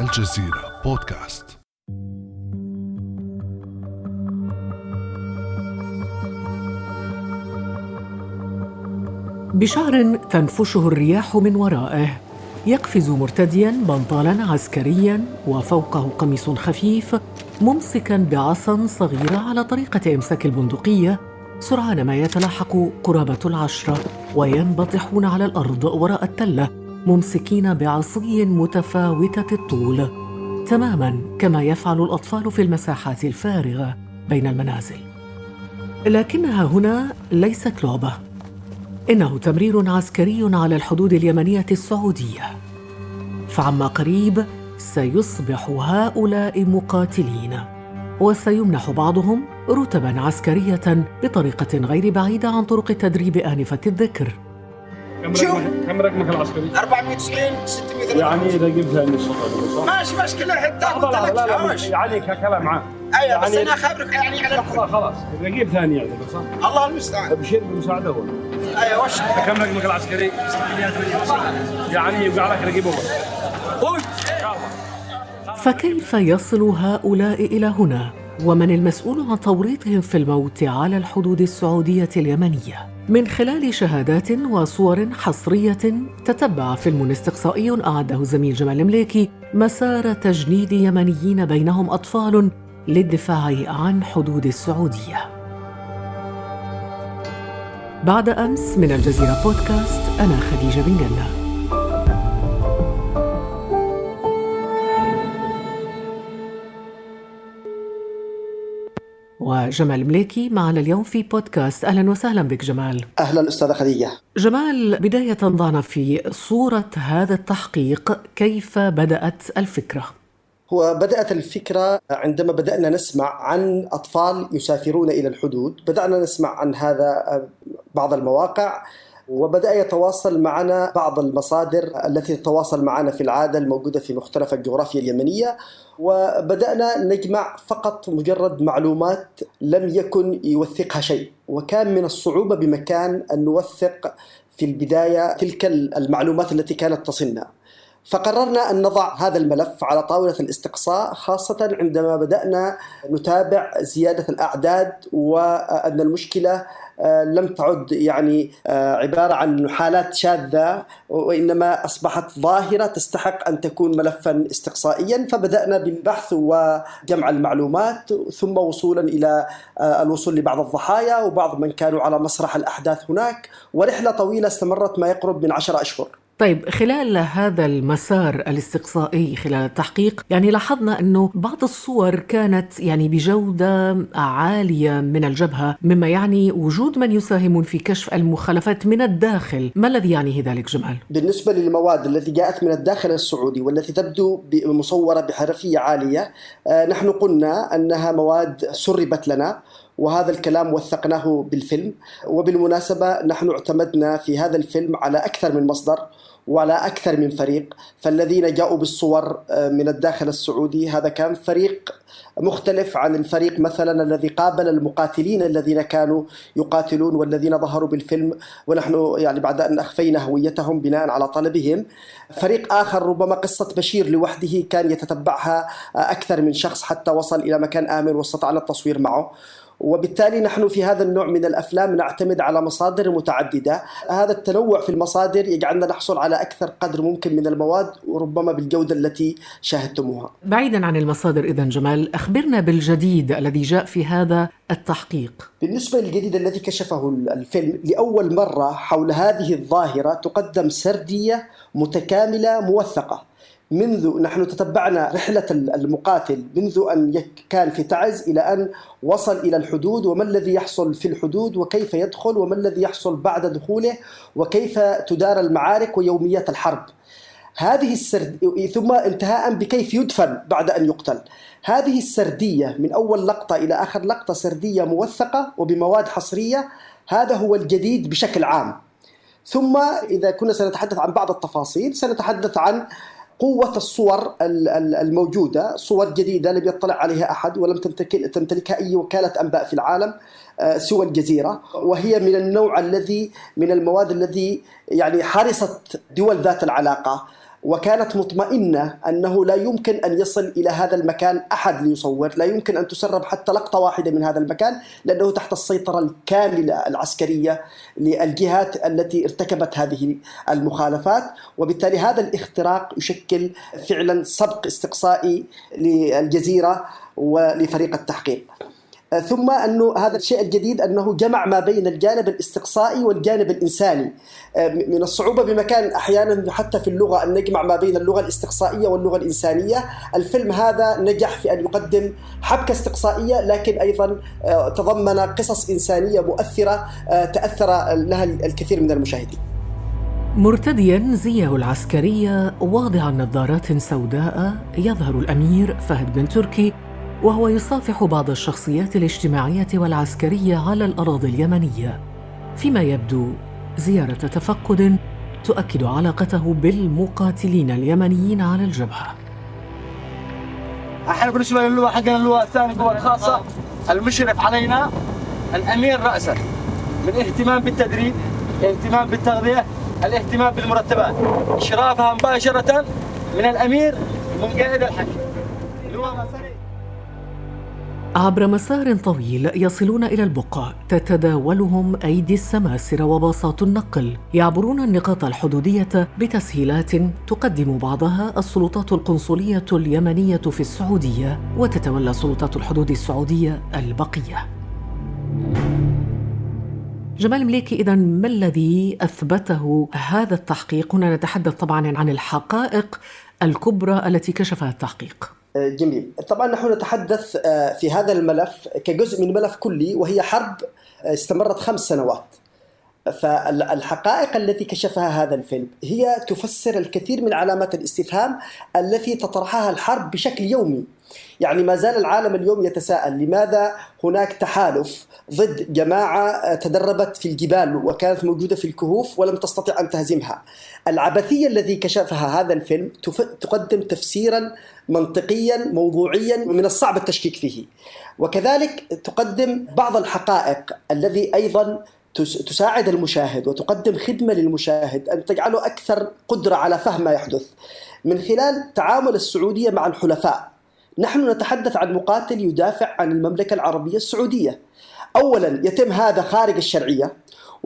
الجزيرة بودكاست. بشعر تنفشه الرياح من ورائه يقفز مرتديا بنطالا عسكريا وفوقه قميص خفيف ممسكا بعصا صغيرة على طريقة إمساك البندقية سرعان ما يتلاحق قرابة العشرة وينبطحون على الأرض وراء التلة. ممسكين بعصي متفاوتة الطول. تماما كما يفعل الأطفال في المساحات الفارغة بين المنازل. لكنها هنا ليست لعبة. إنه تمرير عسكري على الحدود اليمنية السعودية. فعما قريب سيصبح هؤلاء مقاتلين. وسيمنح بعضهم رتبا عسكرية بطريقة غير بعيدة عن طرق التدريب آنفة الذكر. كم كم رقمك العسكري؟ 490 600 يعني إذا جبتها من صح؟ ماشي مشكلة حتى لا لا لا, لا عليك كلام معاه أيوه بس يعني- أنا أخبرك يعني على الكل. خلاص. خلاص إذا جيب ثاني يعني صح؟ الله المستعان. أبشر بالمساعده هو. أيوه وش؟ كم رقمك العسكري؟ يعني يوقع لك رقيب اول خذ فكيف يصل هؤلاء إلى هنا؟ ومن المسؤول عن توريطهم في الموت على الحدود السعودية اليمنية؟ من خلال شهادات وصور حصرية تتبع فيلم استقصائي أعده زميل جمال المليكي مسار تجنيد يمنيين بينهم أطفال للدفاع عن حدود السعودية. بعد أمس من الجزيرة بودكاست أنا خديجة بن جنة. وجمال مليكي معنا اليوم في بودكاست. أهلا وسهلا بك جمال. أهلا أستاذة خديجة. جمال بداية ضعنا في صورة هذا التحقيق كيف بدأت الفكرة؟ هو بدأت الفكرة عندما بدأنا نسمع عن أطفال يسافرون إلى الحدود. بدأنا نسمع عن هذا بعض المواقع. وبدأ يتواصل معنا بعض المصادر التي تتواصل معنا في العادة الموجودة في مختلف الجغرافيا اليمنية. وبدأنا نجمع فقط مجرد معلومات لم يكن يوثقها شيء وكان من الصعوبة بمكان أن نوثق في البداية تلك المعلومات التي كانت تصلنا. فقررنا أن نضع هذا الملف على طاولة الاستقصاء خاصة عندما بدأنا نتابع زيادة الأعداد وأن المشكلة لم تعد يعني عبارة عن حالات شاذة وإنما أصبحت ظاهرة تستحق أن تكون ملفا استقصائيا. فبدأنا بالبحث وجمع المعلومات ثم وصولا إلى الوصول لبعض الضحايا وبعض من كانوا على مسرح الأحداث هناك. ورحلة طويلة استمرت ما يقرب من عشرة أشهر. طيب خلال هذا المسار الاستقصائي خلال التحقيق يعني لاحظنا أنه بعض الصور كانت يعني بجودة عالية من الجبهة مما يعني وجود من يساهمون في كشف المخالفات من الداخل، ما الذي يعنيه ذلك جمال؟ بالنسبة للمواد التي جاءت من الداخل السعودي والتي تبدو مصوره بحرفية عالية نحن قلنا أنها مواد سربت لنا وهذا الكلام وثقناه بالفيلم. وبالمناسبة نحن اعتمدنا في هذا الفيلم على أكثر من مصدر وعلى أكثر من فريق. فالذين جاءوا بالصور من الداخل السعودي هذا كان فريق مختلف عن الفريق مثلا الذي قابل المقاتلين الذين كانوا يقاتلون والذين ظهروا بالفيلم. ونحن يعني بعد أن أخفينا هويتهم بناء على طلبهم. فريق آخر ربما قصة بشير لوحده كان يتتبعها أكثر من شخص حتى وصل إلى مكان آمن واستطعنا التصوير معه. وبالتالي نحن في هذا النوع من الأفلام نعتمد على مصادر متعددة، هذا التنوع في المصادر يجعلنا نحصل على أكثر قدر ممكن من المواد وربما بالجودة التي شاهدتموها. بعيدا عن المصادر اذا جمال، أخبرنا بالجديد الذي جاء في هذا التحقيق. بالنسبة للجديد الذي كشفه الفيلم لأول مرة حول هذه الظاهرة تقدم سردية متكاملة موثقة. منذ نحن تتبعنا رحلة المقاتل منذ أن كان في تعز إلى أن وصل إلى الحدود وما الذي يحصل في الحدود وكيف يدخل وما الذي يحصل بعد دخوله وكيف تدار المعارك ويوميات الحرب. هذه السرد ثم انتهاء بكيف يدفن بعد أن يقتل. هذه السردية من أول لقطة إلى آخر لقطة سردية موثقة وبمواد حصرية هذا هو الجديد بشكل عام. ثم إذا كنا سنتحدث عن بعض التفاصيل سنتحدث عن قوة الصور الموجودة صور جديدة لم يطلع عليها أحد ولم تمتلكها أي وكالة أنباء في العالم سوى الجزيرة. وهي من النوع الذي من المواد الذي يعني حرصت دول ذات العلاقة. وكانت مطمئنة أنه لا يمكن أن يصل إلى هذا المكان أحد ليصور لا يمكن أن تسرب حتى لقطة واحدة من هذا المكان لأنه تحت السيطرة الكاملة العسكرية للجهات التي ارتكبت هذه المخالفات وبالتالي هذا الاختراق يشكل فعلا سبق استقصائي للجزيرة ولفريق التحقيق. ثم أنه هذا الشيء الجديد أنه جمع ما بين الجانب الاستقصائي والجانب الإنساني. آه، من الصعوبة بمكان أحيانا حتى في اللغة أن نجمع ما بين اللغة الاستقصائية واللغة الإنسانية. الفيلم هذا نجح في أن يقدم حبكة استقصائية لكن أيضا آه، تضمن قصص إنسانية مؤثرة تأثر لها الكثير من المشاهدين. مرتديا زيه العسكرية واضعا نظارات سوداء يظهر الأمير فهد بن تركي وهو يصافح بعض الشخصيات الاجتماعية والعسكرية على الأراضي اليمنية. فيما يبدو زيارة تفقد تؤكد علاقته بالمقاتلين اليمنيين على الجبهة. أحنا بالنسبة للواء حقنا اللواء الثاني القوى الخاصه المشرف علينا الأمير رأسا. من اهتمام بالتدريب اهتمام بالتغذية الاهتمام بالمرتبات. اشرافها مباشرة من الأمير من قائد لواء عبر مسار طويل يصلون إلى البقع تتداولهم أيدي السماسرة وباصات النقل. يعبرون النقاط الحدودية بتسهيلات تقدم بعضها السلطات القنصلية اليمنية في السعودية وتتولى سلطات الحدود السعودية البقية. جمال مليكي إذا ما الذي أثبته هذا التحقيق؟ هنا نتحدث طبعا عن الحقائق الكبرى التي كشفها التحقيق. جميل. طبعا نحن نتحدث آه، في هذا الملف كجزء من ملف كلي وهي حرب آه، استمرت خمس سنوات. فالحقائق التي كشفها هذا الفيلم هي تفسر الكثير من علامات الاستفهام التي تطرحها الحرب بشكل يومي. يعني ما زال العالم اليوم يتساءل لماذا هناك تحالف ضد جماعة تدربت في الجبال وكانت موجودة في الكهوف ولم تستطع أن تهزمها؟ العبثية الذي كشفها هذا الفيلم تقدم تفسيرا منطقيا موضوعيا من الصعب التشكيك فيه. وكذلك تقدم بعض الحقائق الذي أيضا تساعد المشاهد وتقدم خدمة للمشاهد أن تجعله أكثر قدرة على فهم ما يحدث. من خلال تعامل السعودية مع الحلفاء نحن نتحدث عن مقاتل يدافع عن المملكة العربية السعودية. أولا يتم هذا خارج الشرعية.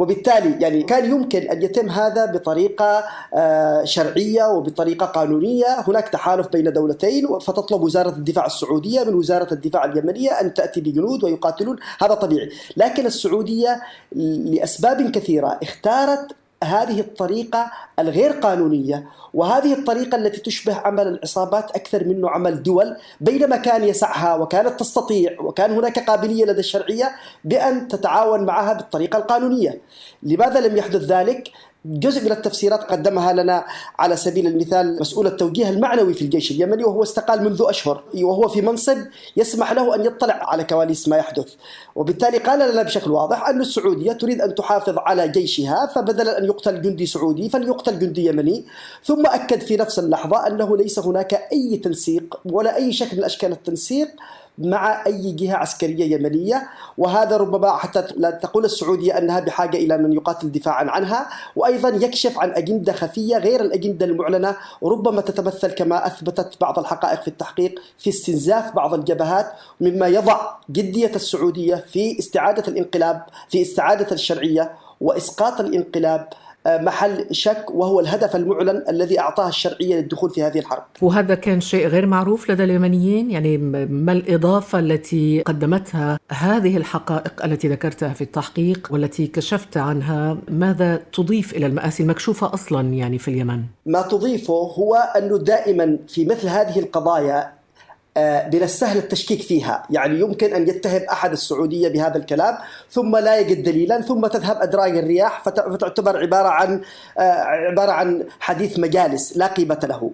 وبالتالي يعني كان يمكن أن يتم هذا بطريقة آه، شرعية وبطريقة قانونية، هناك تحالف بين دولتين فتطلب وزارة الدفاع السعودية من وزارة الدفاع اليمنية أن تأتي بجنود ويقاتلون، هذا طبيعي، لكن السعودية لأسباب كثيرة اختارت هذه الطريقة الغير قانونية وهذه الطريقة التي تشبه عمل العصابات أكثر منه عمل دول بينما كان يسعها وكانت تستطيع وكان هناك قابلية لدى الشرعية بأن تتعاون معها بالطريقة القانونية لماذا لم يحدث ذلك؟ جزء من التفسيرات قدمها لنا على سبيل المثال مسؤول التوجيه المعنوي في الجيش اليمني وهو استقال منذ أشهر وهو في منصب يسمح له أن يطلع على كواليس ما يحدث. وبالتالي قال لنا بشكل واضح أن السعودية تريد أن تحافظ على جيشها فبدلا أن يقتل جندي سعودي فليقتل جندي يمني. ثم أكد في نفس اللحظة أنه ليس هناك أي تنسيق ولا أي شكل من أشكال التنسيق مع أي جهة عسكرية يمنية. وهذا ربما حتى لا تقول السعودية أنها بحاجة إلى من يقاتل دفاعا عنها. وأيضا يكشف عن أجندة خفية غير الأجندة المعلنة. وربما تتمثل كما أثبتت بعض الحقائق في التحقيق في استنزاف بعض الجبهات مما يضع جدية السعودية في استعادة الانقلاب في استعادة الشرعية وإسقاط الانقلاب محل شك وهو الهدف المعلن الذي أعطاه الشرعية للدخول في هذه الحرب. وهذا كان شيء غير معروف لدى اليمنيين، يعني ما الإضافة التي قدمتها هذه الحقائق التي ذكرتها في التحقيق والتي كشفت عنها، ماذا تضيف إلى المآسي المكشوفة أصلا يعني في اليمن؟ ما تضيفه هو أنه دائما في مثل هذه القضايا آه، من السهل التشكيك فيها. يعني يمكن أن يتهم أحد السعودية بهذا الكلام ثم لا يجد دليلا ثم تذهب أدراج الرياح فتعتبر عبارة عن آه، عبارة عن حديث مجالس لا قيمة له.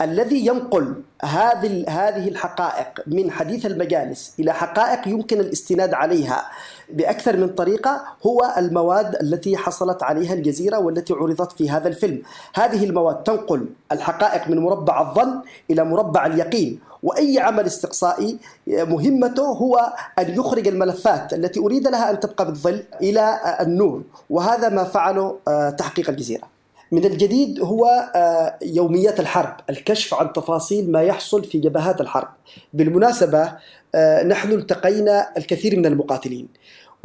الذي ينقل هذه هذه الحقائق من حديث المجالس إلى حقائق يمكن الاستناد عليها بأكثر من طريقة هو المواد التي حصلت عليها الجزيرة والتي عرضت في هذا الفيلم. هذه المواد تنقل الحقائق من مربع الظن إلى مربع اليقين، وأي عمل استقصائي مهمته هو أن يخرج الملفات التي أريد لها أن تبقى بالظل إلى النور، وهذا ما فعله آه، تحقيق الجزيرة. من الجديد هو آه، يوميات الحرب الكشف عن تفاصيل ما يحصل في جبهات الحرب بالمناسبة آه، نحن التقينا الكثير من المقاتلين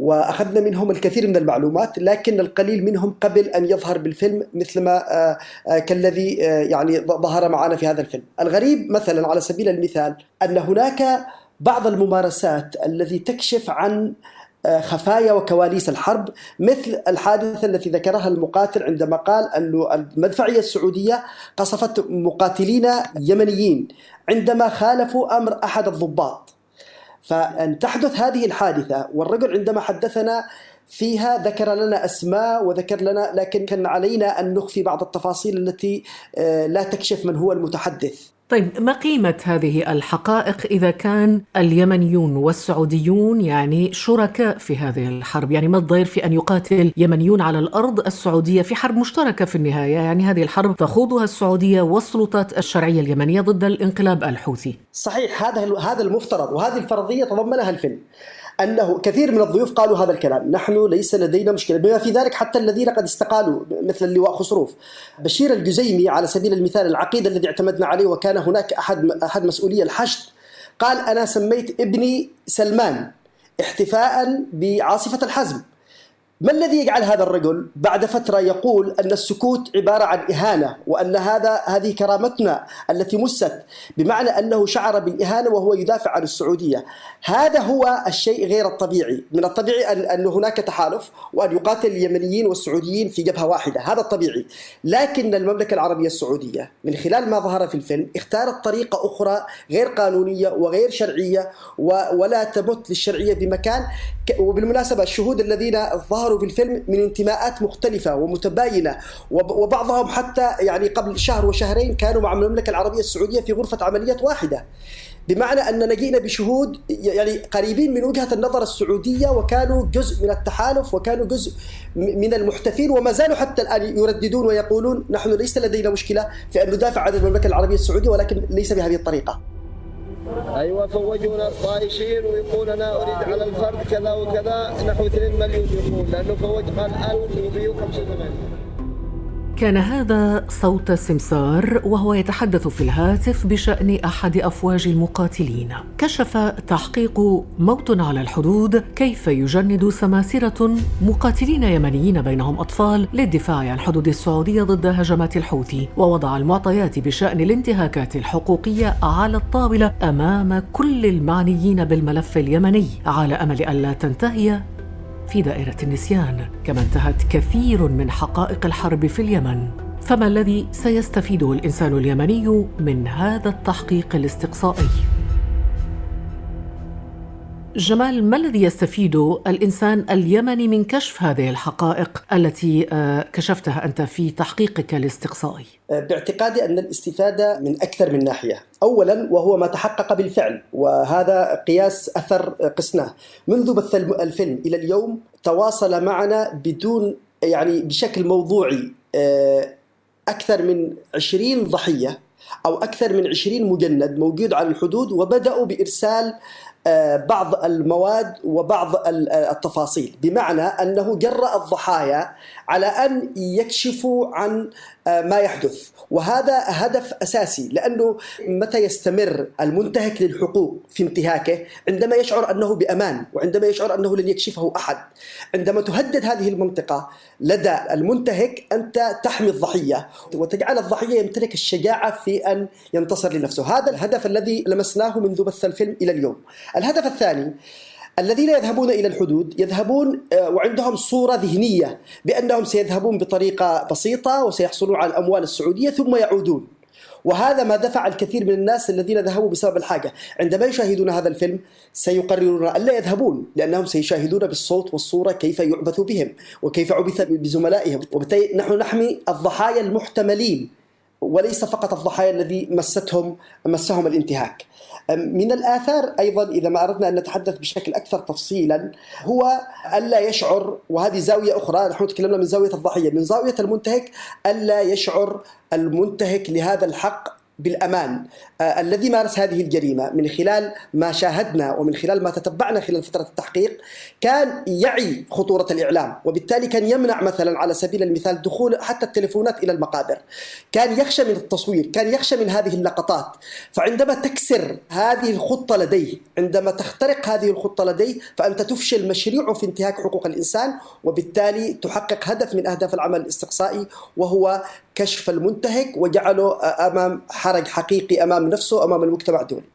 وأخذنا منهم الكثير من المعلومات لكن القليل منهم قبل أن يظهر بالفيلم مثلما آه، آه، كالذي آه، يعني ظهر معنا في هذا الفيلم. الغريب مثلا على سبيل المثال أن هناك بعض الممارسات التي تكشف عن خفايا وكواليس الحرب مثل الحادثة التي ذكرها المقاتل عندما قال أن المدفعية السعودية قصفت مقاتلين يمنيين عندما خالفوا أمر أحد الضباط فأن تحدث هذه الحادثة والرجل عندما حدثنا فيها ذكر لنا أسماء وذكر لنا لكن كان علينا أن نخفي بعض التفاصيل التي آه، لا تكشف من هو المتحدث. طيب ما قيمة هذه الحقائق إذا كان اليمنيون والسعوديون يعني شركاء في هذه الحرب؟ يعني ما الضير في أن يقاتل يمنيون على الأرض السعودية في حرب مشتركة في النهاية؟ يعني هذه الحرب تخوضها السعودية والسلطات الشرعية اليمنية ضد الانقلاب الحوثي. صحيح هذا هذا المفترض وهذه الفرضية تضمنها الفيلم أنه كثير من الضيوف قالوا هذا الكلام، نحن ليس لدينا مشكلة، بما في ذلك حتى الذين قد استقالوا مثل اللواء خسروف. بشير الجزيمي على سبيل المثال العقيده الذي اعتمدنا عليه وكان هناك أحد أحد مسؤولي الحشد قال أنا سميت ابني سلمان احتفاء بعاصفة الحزم. ما الذي يجعل هذا الرجل بعد فترة يقول أن السكوت عبارة عن إهانة وأن هذا هذه كرامتنا التي مست بمعنى أنه شعر بالإهانة وهو يدافع عن السعودية. هذا هو الشيء غير الطبيعي. من الطبيعي ان أن هناك تحالف وأن يقاتل اليمنيين والسعوديين في جبهة واحدة. هذا الطبيعي. لكن المملكة العربية السعودية من خلال ما ظهر في الفيلم اختارت طريقة أخرى غير قانونية وغير شرعية ولا تمت للشرعية بمكان وبالمناسبة الشهود الذين ظهروا في الفيلم من انتماءات مختلفة ومتباينة وبعضهم حتى يعني قبل شهر وشهرين كانوا مع المملكة العربية السعودية في غرفة عمليات واحدة بمعنى اننا جئنا بشهود يعني قريبين من وجهة النظر السعودية وكانوا جزء من التحالف وكانوا جزء من المحتفين وما زالوا حتى الآن يرددون ويقولون نحن ليس لدينا مشكلة في أن ندافع عن المملكة العربية السعودية ولكن ليس بهذه الطريقة. أيوه فوجونا الطايشين ويقول أنا أريد على الفرد كذا وكذا نحو 2 مليون يقول لأنه فوج قال 1285 كان هذا صوت سمسار وهو يتحدث في الهاتف بشأن أحد أفواج المقاتلين. كشف تحقيق موت على الحدود كيف يجند سماسرة مقاتلين يمنيين بينهم أطفال للدفاع عن حدود السعودية ضد هجمات الحوثي. ووضع المعطيات بشأن الانتهاكات الحقوقية على الطاولة أمام كل المعنيين بالملف اليمني على أمل ألا تنتهي في دائرة النسيان كما انتهت كثير من حقائق الحرب في اليمن فما الذي سيستفيده الإنسان اليمني من هذا التحقيق الاستقصائي؟ جمال ما الذي يستفيده الإنسان اليمني من كشف هذه الحقائق التي آه، كشفتها أنت في تحقيقك الاستقصائي؟ باعتقادي أن الاستفادة من أكثر من ناحية، اولا وهو ما تحقق بالفعل وهذا قياس أثر قسناه، منذ بث الفيلم إلى اليوم تواصل معنا بدون يعني بشكل موضوعي آه، أكثر من 20 ضحية أو أكثر من 20 مجند موجود على الحدود وبدأوا بإرسال آه، بعض المواد وبعض التفاصيل. بمعنى أنه جرأ الضحايا على أن يكشفوا عن آه، ما يحدث. وهذا هدف أساسي لأنه متى يستمر المنتهك للحقوق في انتهاكه؟ عندما يشعر أنه بأمان وعندما يشعر أنه لن يكشفه أحد. عندما تهدد هذه المنطقة لدى المنتهك أنت تحمي الضحية وتجعل الضحية يمتلك الشجاعة في أن ينتصر لنفسه. هذا الهدف الذي لمسناه منذ بث الفيلم إلى اليوم. الهدف الثاني الذين يذهبون إلى الحدود يذهبون آه، وعندهم صورة ذهنية بأنهم سيذهبون بطريقة بسيطة وسيحصلون على الأموال السعودية ثم يعودون. وهذا ما دفع الكثير من الناس الذين ذهبوا بسبب الحاجة، عندما يشاهدون هذا الفيلم سيقررون الا يذهبون لأنهم سيشاهدون بالصوت والصورة كيف يعبث بهم وكيف عبث بزملائهم، وبالتالي نحن نحمي الضحايا المحتملين. وليس فقط الضحايا الذي مستهم مسهم الانتهاك. من الآثار أيضا إذا ما أردنا أن نتحدث بشكل أكثر تفصيلا هو ألا يشعر وهذه زاوية أخرى نحن تكلمنا من زاوية الضحية من زاوية المنتهك ألا يشعر المنتهك لهذا الحق بالأمان. آه الذي مارس هذه الجريمة من خلال ما شاهدنا ومن خلال ما تتبعنا خلال فترة التحقيق كان يعي خطورة الإعلام وبالتالي كان يمنع مثلا على سبيل المثال دخول حتى التليفونات إلى المقابر. كان يخشى من التصوير كان يخشى من هذه اللقطات. فعندما تكسر هذه الخطة لديه عندما تخترق هذه الخطة لديه فأنت تفشل مشروعه في انتهاك حقوق الإنسان وبالتالي تحقق هدف من أهداف العمل الاستقصائي وهو كشف المنتهك وجعله أمام حرج حقيقي أمام نفسه أمام المجتمع الدولي.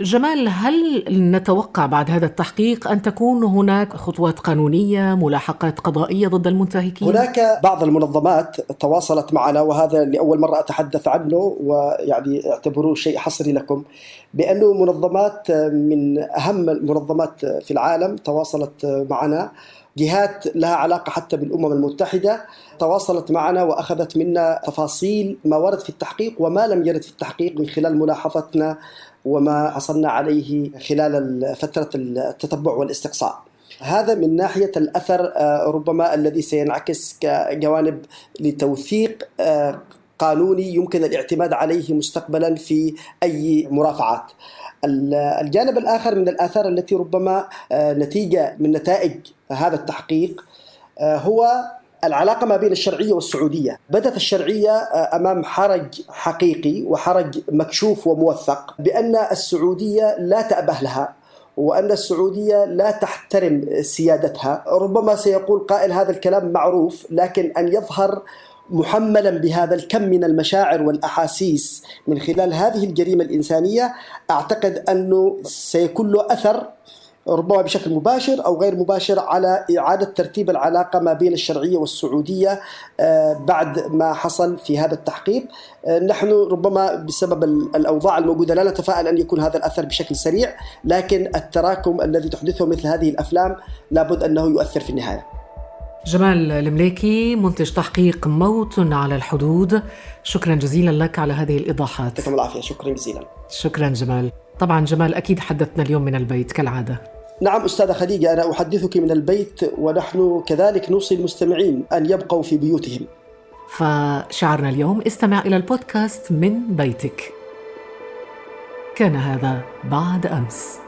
جمال هل نتوقع بعد هذا التحقيق أن تكون هناك خطوات قانونية ملاحقات قضائية ضد المنتهكين؟ هناك بعض المنظمات تواصلت معنا وهذا لاول مرة أتحدث عنه ويعني اعتبروه شيء حصري لكم بانه منظمات من أهم المنظمات في العالم تواصلت معنا جهات لها علاقة حتى بالأمم المتحدة تواصلت معنا وأخذت منا تفاصيل ما ورد في التحقيق وما لم يرد في التحقيق من خلال ملاحظتنا وما حصلنا عليه خلال فتره التتبع والاستقصاء. هذا من ناحية الأثر ربما الذي سينعكس كجوانب لتوثيق قانوني يمكن الاعتماد عليه مستقبلا في أي مرافعات. الجانب الآخر من الآثار التي ربما نتيجة من نتائج هذا التحقيق هو العلاقة ما بين الشرعية والسعودية بدأت الشرعية أمام حرج حقيقي وحرج مكشوف وموثق بأن السعودية لا تأبه لها وأن السعودية لا تحترم سيادتها ربما سيقول قائل هذا الكلام معروف لكن أن يظهر محملا بهذا الكم من المشاعر والأحاسيس من خلال هذه الجريمة الإنسانية أعتقد أنه سيكون له أثر ربما بشكل مباشر أو غير مباشر على إعادة ترتيب العلاقة ما بين الشرعية والسعودية بعد ما حصل في هذا التحقيق. نحن ربما بسبب الأوضاع الموجودة لا نتفائل أن يكون هذا الأثر بشكل سريع لكن التراكم الذي تحدثه مثل هذه الأفلام لابد أنه يؤثر في النهاية. جمال المليكي منتج تحقيق موت على الحدود. شكرا جزيلا لك على هذه الإيضاحات. يعطيكم العافية. شكرا جزيلا. شكرا جمال. طبعا جمال أكيد حدثنا اليوم من البيت كالعادة. نعم أستاذة خديجة أنا أحدثك من البيت ونحن كذلك نوصي المستمعين أن يبقوا في بيوتهم. فشعرنا اليوم استمع إلى البودكاست من بيتك. كان هذا بعد أمس.